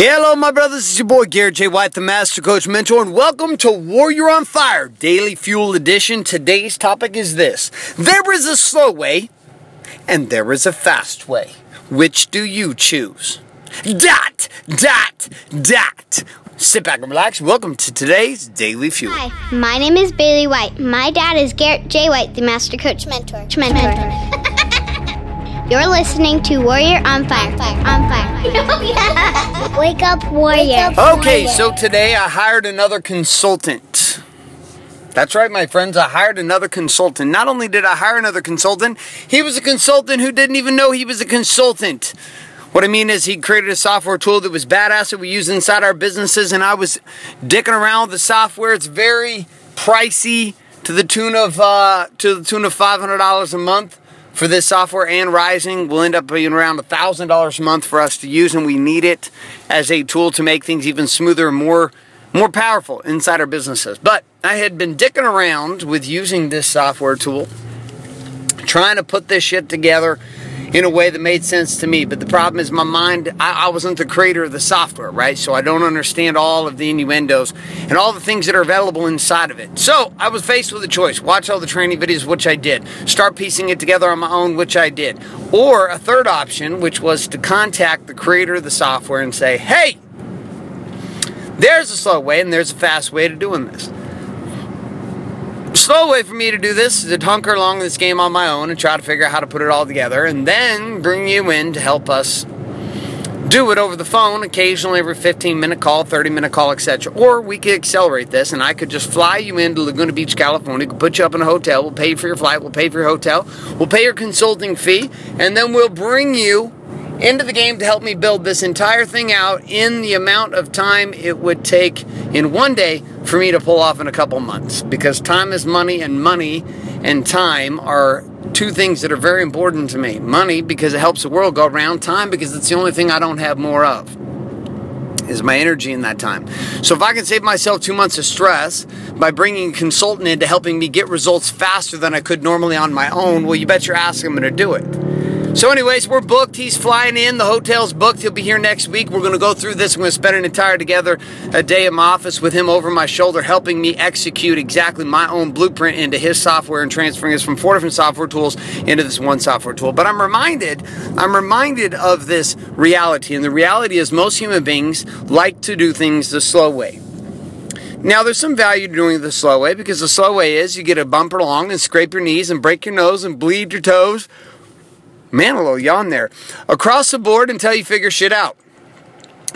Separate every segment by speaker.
Speaker 1: Hello, my brothers. It's your boy Garrett J. White, the Master Coach Mentor, and welcome to Warrior on Fire Daily Fuel Edition. Today's topic is this There is a slow way, and there is a fast way. Which do you choose? Dot, dot, dot. Sit back and relax. Welcome to today's Daily Fuel.
Speaker 2: Hi, my name is Bailey White. My dad is Garrett J. White, the Master Coach Mentor. Mentor. You're listening to Warrior on Fire. On Fire. Wake up, Warrior.
Speaker 1: Okay, so today I hired another consultant. That's right, my friends. I hired another consultant. Not only did I hire another consultant, he was a consultant who didn't even know he was a consultant. What I mean is, he created a software tool that was badass that we use inside our businesses, and I was dicking around with the software. It's very pricey to the tune of uh, to the tune of five hundred dollars a month for this software and rising will end up being around $1,000 a month for us to use, and we need it as a tool to make things even smoother and more, more powerful inside our businesses. But I had been dicking around with using this software tool, trying to put this shit together in a way that made sense to me. But the problem is, my mind, I, I, wasn't the creator of the software, right? So I don't understand all of the innuendos and all the things that are available inside of it. So I was faced with a choice watch all the training videos, which I did, start piecing it together on my own, which I did. Or a third option, which was to contact the creator of the software and say, hey, there's a slow way and there's a fast way to doing this slow way for me to do this is to hunker along this game on my own and try to figure out how to put it all together and then bring you in to help us do it over the phone occasionally every 15 minute call 30 minute call etc or we could accelerate this and i could just fly you into laguna beach california. Could put you up in a hotel. We'll pay for your flight. We'll pay for your hotel. We'll pay your consulting fee and then we'll bring you into the game to help me build this entire thing out in the amount of time it would take in one day for me to pull off in a couple months because time is money and money and time are two things that are very important to me. Money because it helps the world go around, time because it's the only thing I don't have more of. Is my energy in that time. So, if I can save myself two months of stress by bringing a consultant in to helping me get results faster than I could normally on my own, well, you bet your ass I'm going to do it. So, anyways, we're booked. He's flying in. The hotel's booked. He'll be here next week. We're going to go through this. I'm going to spend an entire together a day in my office with him over my shoulder, helping me execute exactly my own blueprint into his software and transferring us from four different software tools into this one software tool. But I'm reminded, I'm reminded of this reality, and the reality is most human beings like to do things the slow way. Now, there's some value to doing it the slow way because the slow way is you get a bumper along and scrape your knees and break your nose and bleed your toes Man, a little yawn there. Across the board until you figure shit out.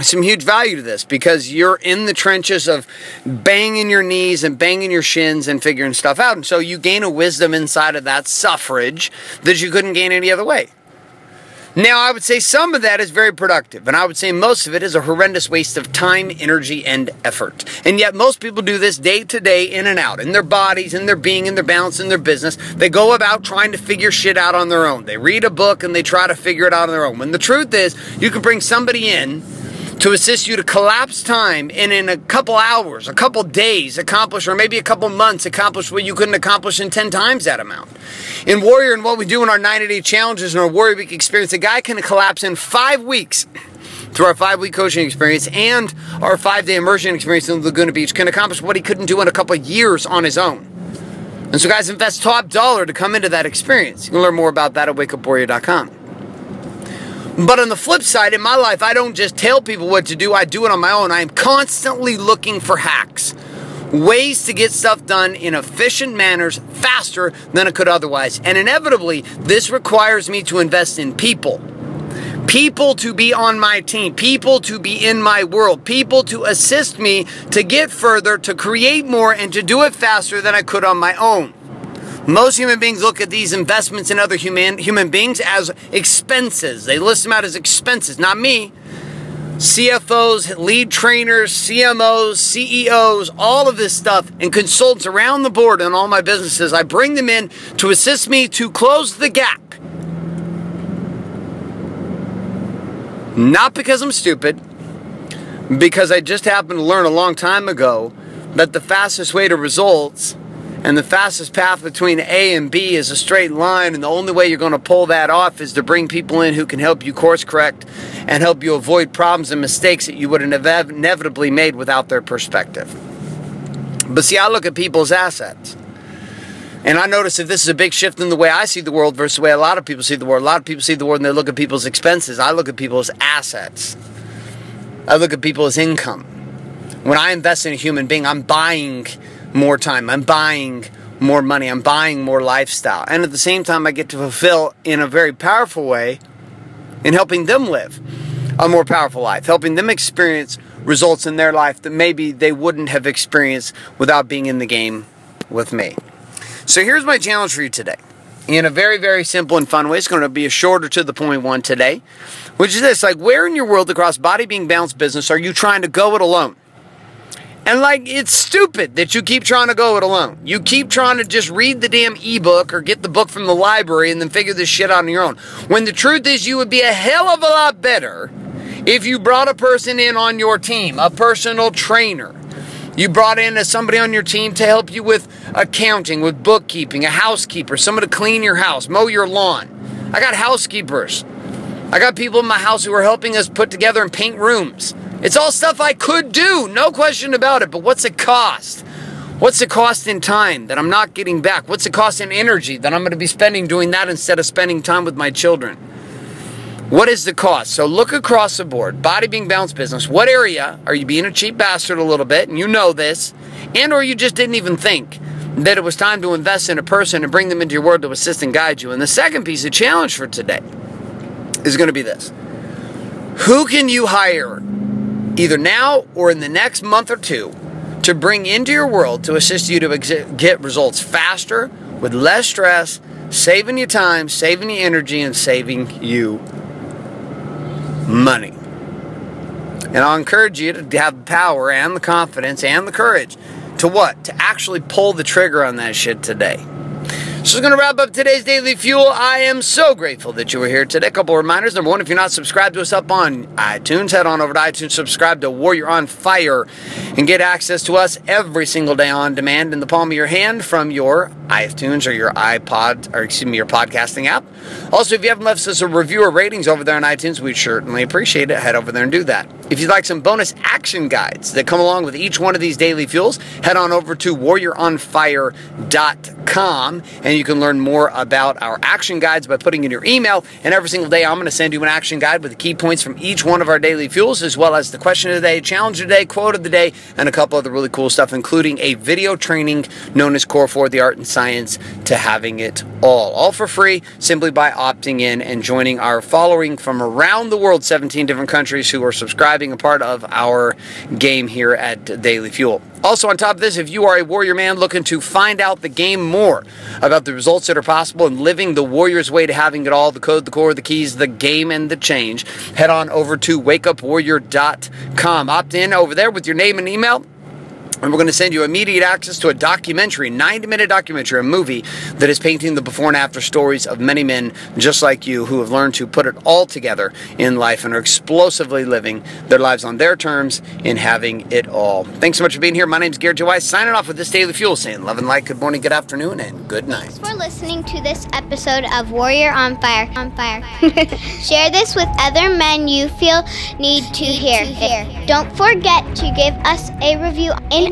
Speaker 1: Some huge value to this because you're in the trenches of banging your knees and banging your shins and figuring stuff out. And so you gain a wisdom inside of that suffrage that you couldn't gain any other way. Now, I would say some of that is very productive, and I would say most of it is a horrendous waste of time, energy, and effort. And yet, most people do this day to day, in and out, in their bodies, in their being, in their balance, in their business. They go about trying to figure shit out on their own. They read a book and they try to figure it out on their own. When the truth is, you can bring somebody in to assist you to collapse time and in a couple hours, a couple days accomplish, or maybe a couple months accomplish what you couldn't accomplish in 10 times that amount. In Warrior and what we do in our 90 day challenges and our Warrior Week experience, a guy can collapse in five weeks through our five week coaching experience and our five day immersion experience in Laguna Beach can accomplish what he couldn't do in a couple years on his own. And so, guys, invest top dollar to come into that experience. You can learn more about that at wakeupwarrior.com. But on the flip side, in my life, I don't just tell people what to do, I do it on my own. I am constantly looking for hacks, ways to get stuff done in efficient manners faster than it could otherwise. And inevitably, this requires me to invest in people. People to be on my team, people to be in my world, people to assist me to get further, to create more, and to do it faster than I could on my own. Most human beings look at these investments in other human, human beings as expenses. They list them out as expenses, not me. CFOs, lead trainers, CMOs, CEOs, all of this stuff, and consultants around the board in all my businesses. I bring them in to assist me to close the gap. Not because I'm stupid, because I just happened to learn a long time ago that the fastest way to results And the fastest path between A and B is a straight line, and the only way you're going to pull that off is to bring people in who can help you course correct and help you avoid problems and mistakes that you would have inevitably made without their perspective. But see, I look at people's assets. And I notice if this is a big shift in the way I see the world versus the way a lot of people see the world. A lot of people see the world and they look at people's expenses. I look at people's assets. I look at people's income. When I invest in a human being, I'm buying more time. I'm buying more money. I'm buying more lifestyle. And at the same time, I get to fulfill in a very powerful way in helping them live a more powerful life, helping them experience results in their life that maybe they wouldn't have experienced without being in the game with me. So here's my challenge for you today. In a very, very simple and fun way, it's going to be a shorter to the point one today, which is this like, where in your world across body being balanced business are you trying to go it alone? And like, it's stupid that you keep trying to go it alone. You keep trying to just read the damn ebook or get the book from the library and then figure this shit out on your own. When the truth is, you would be a hell of a lot better if you brought a person in on your team, a personal trainer. You brought in as somebody on your team to help you with accounting, with bookkeeping, a housekeeper, someone to clean your house, mow your lawn. I got housekeepers. I got people in my house who are helping us put together and paint rooms. It's all stuff I could do, no question about it, but what's it cost? What's the cost in time that I'm not getting back? What's the cost in energy that I'm going to be spending doing that instead of spending time with my children? What is the cost? So look across the board. Body being balanced business. What area are you being a cheap bastard a little bit, and you know this, and or you just didn't even think that it was time to invest in a person and bring them into your world to assist and guide you. And the second piece of challenge for today is going to be this. Who can you hire either now or in the next month or two, to bring into your world to assist you to get results faster, with less stress, saving you time, saving you energy, and saving you money. And I'll encourage you to have the power and the confidence and the courage to what? To actually pull the trigger on that shit today. So we're going to wrap up today's Daily Fuel. I am so grateful that you were here today. A couple reminders. Number one, if you're not subscribed to us up on iTunes, head on over to iTunes, subscribe to Warrior on Fire, and get access to us every single day on demand in the palm of your hand from your iTunes or your iPod, or excuse me, your podcasting app. Also, if you haven't left us a review or ratings over there on iTunes, we'd certainly appreciate it. Head over there and do that. If you'd like some bonus action guides that come along with each one of these daily fuels, head on over to warrioronfire.com and you can learn more about our action guides by putting in your email. And every single day, I'm going to send you an action guide with the key points from each one of our daily fuels, as well as the question of the day, challenge of the day, quote of the day, and a couple other really cool stuff, including a video training known as Core for the Art and Science to Having It All. All for free simply by opting in and joining our following from around the world, 17 different countries who are subscribing, a part of our game here at Daily Fuel. Also, on top of this, if you are a warrior man looking to find out the game more about the results that are possible and living the warrior's way to having it all the code, the core, the keys, the game, and the change head on over to wakeupwarrior.com. Opt in over there with your name and email and we're going to send you immediate access to a documentary, 90 minute documentary, a movie that is painting the before and after stories of many men just like you who have learned to put it all together in life and are explosively living their lives on their terms in having it all. Thanks so much for being here. My name is Garrett J. White, signing off with this Daily Fuel, saying love and light, good morning, good afternoon, and good night.
Speaker 2: Thanks for listening to this episode of Warrior on Fire. On Fire. Share this with other men you feel need to hear. Don't forget to give us a review in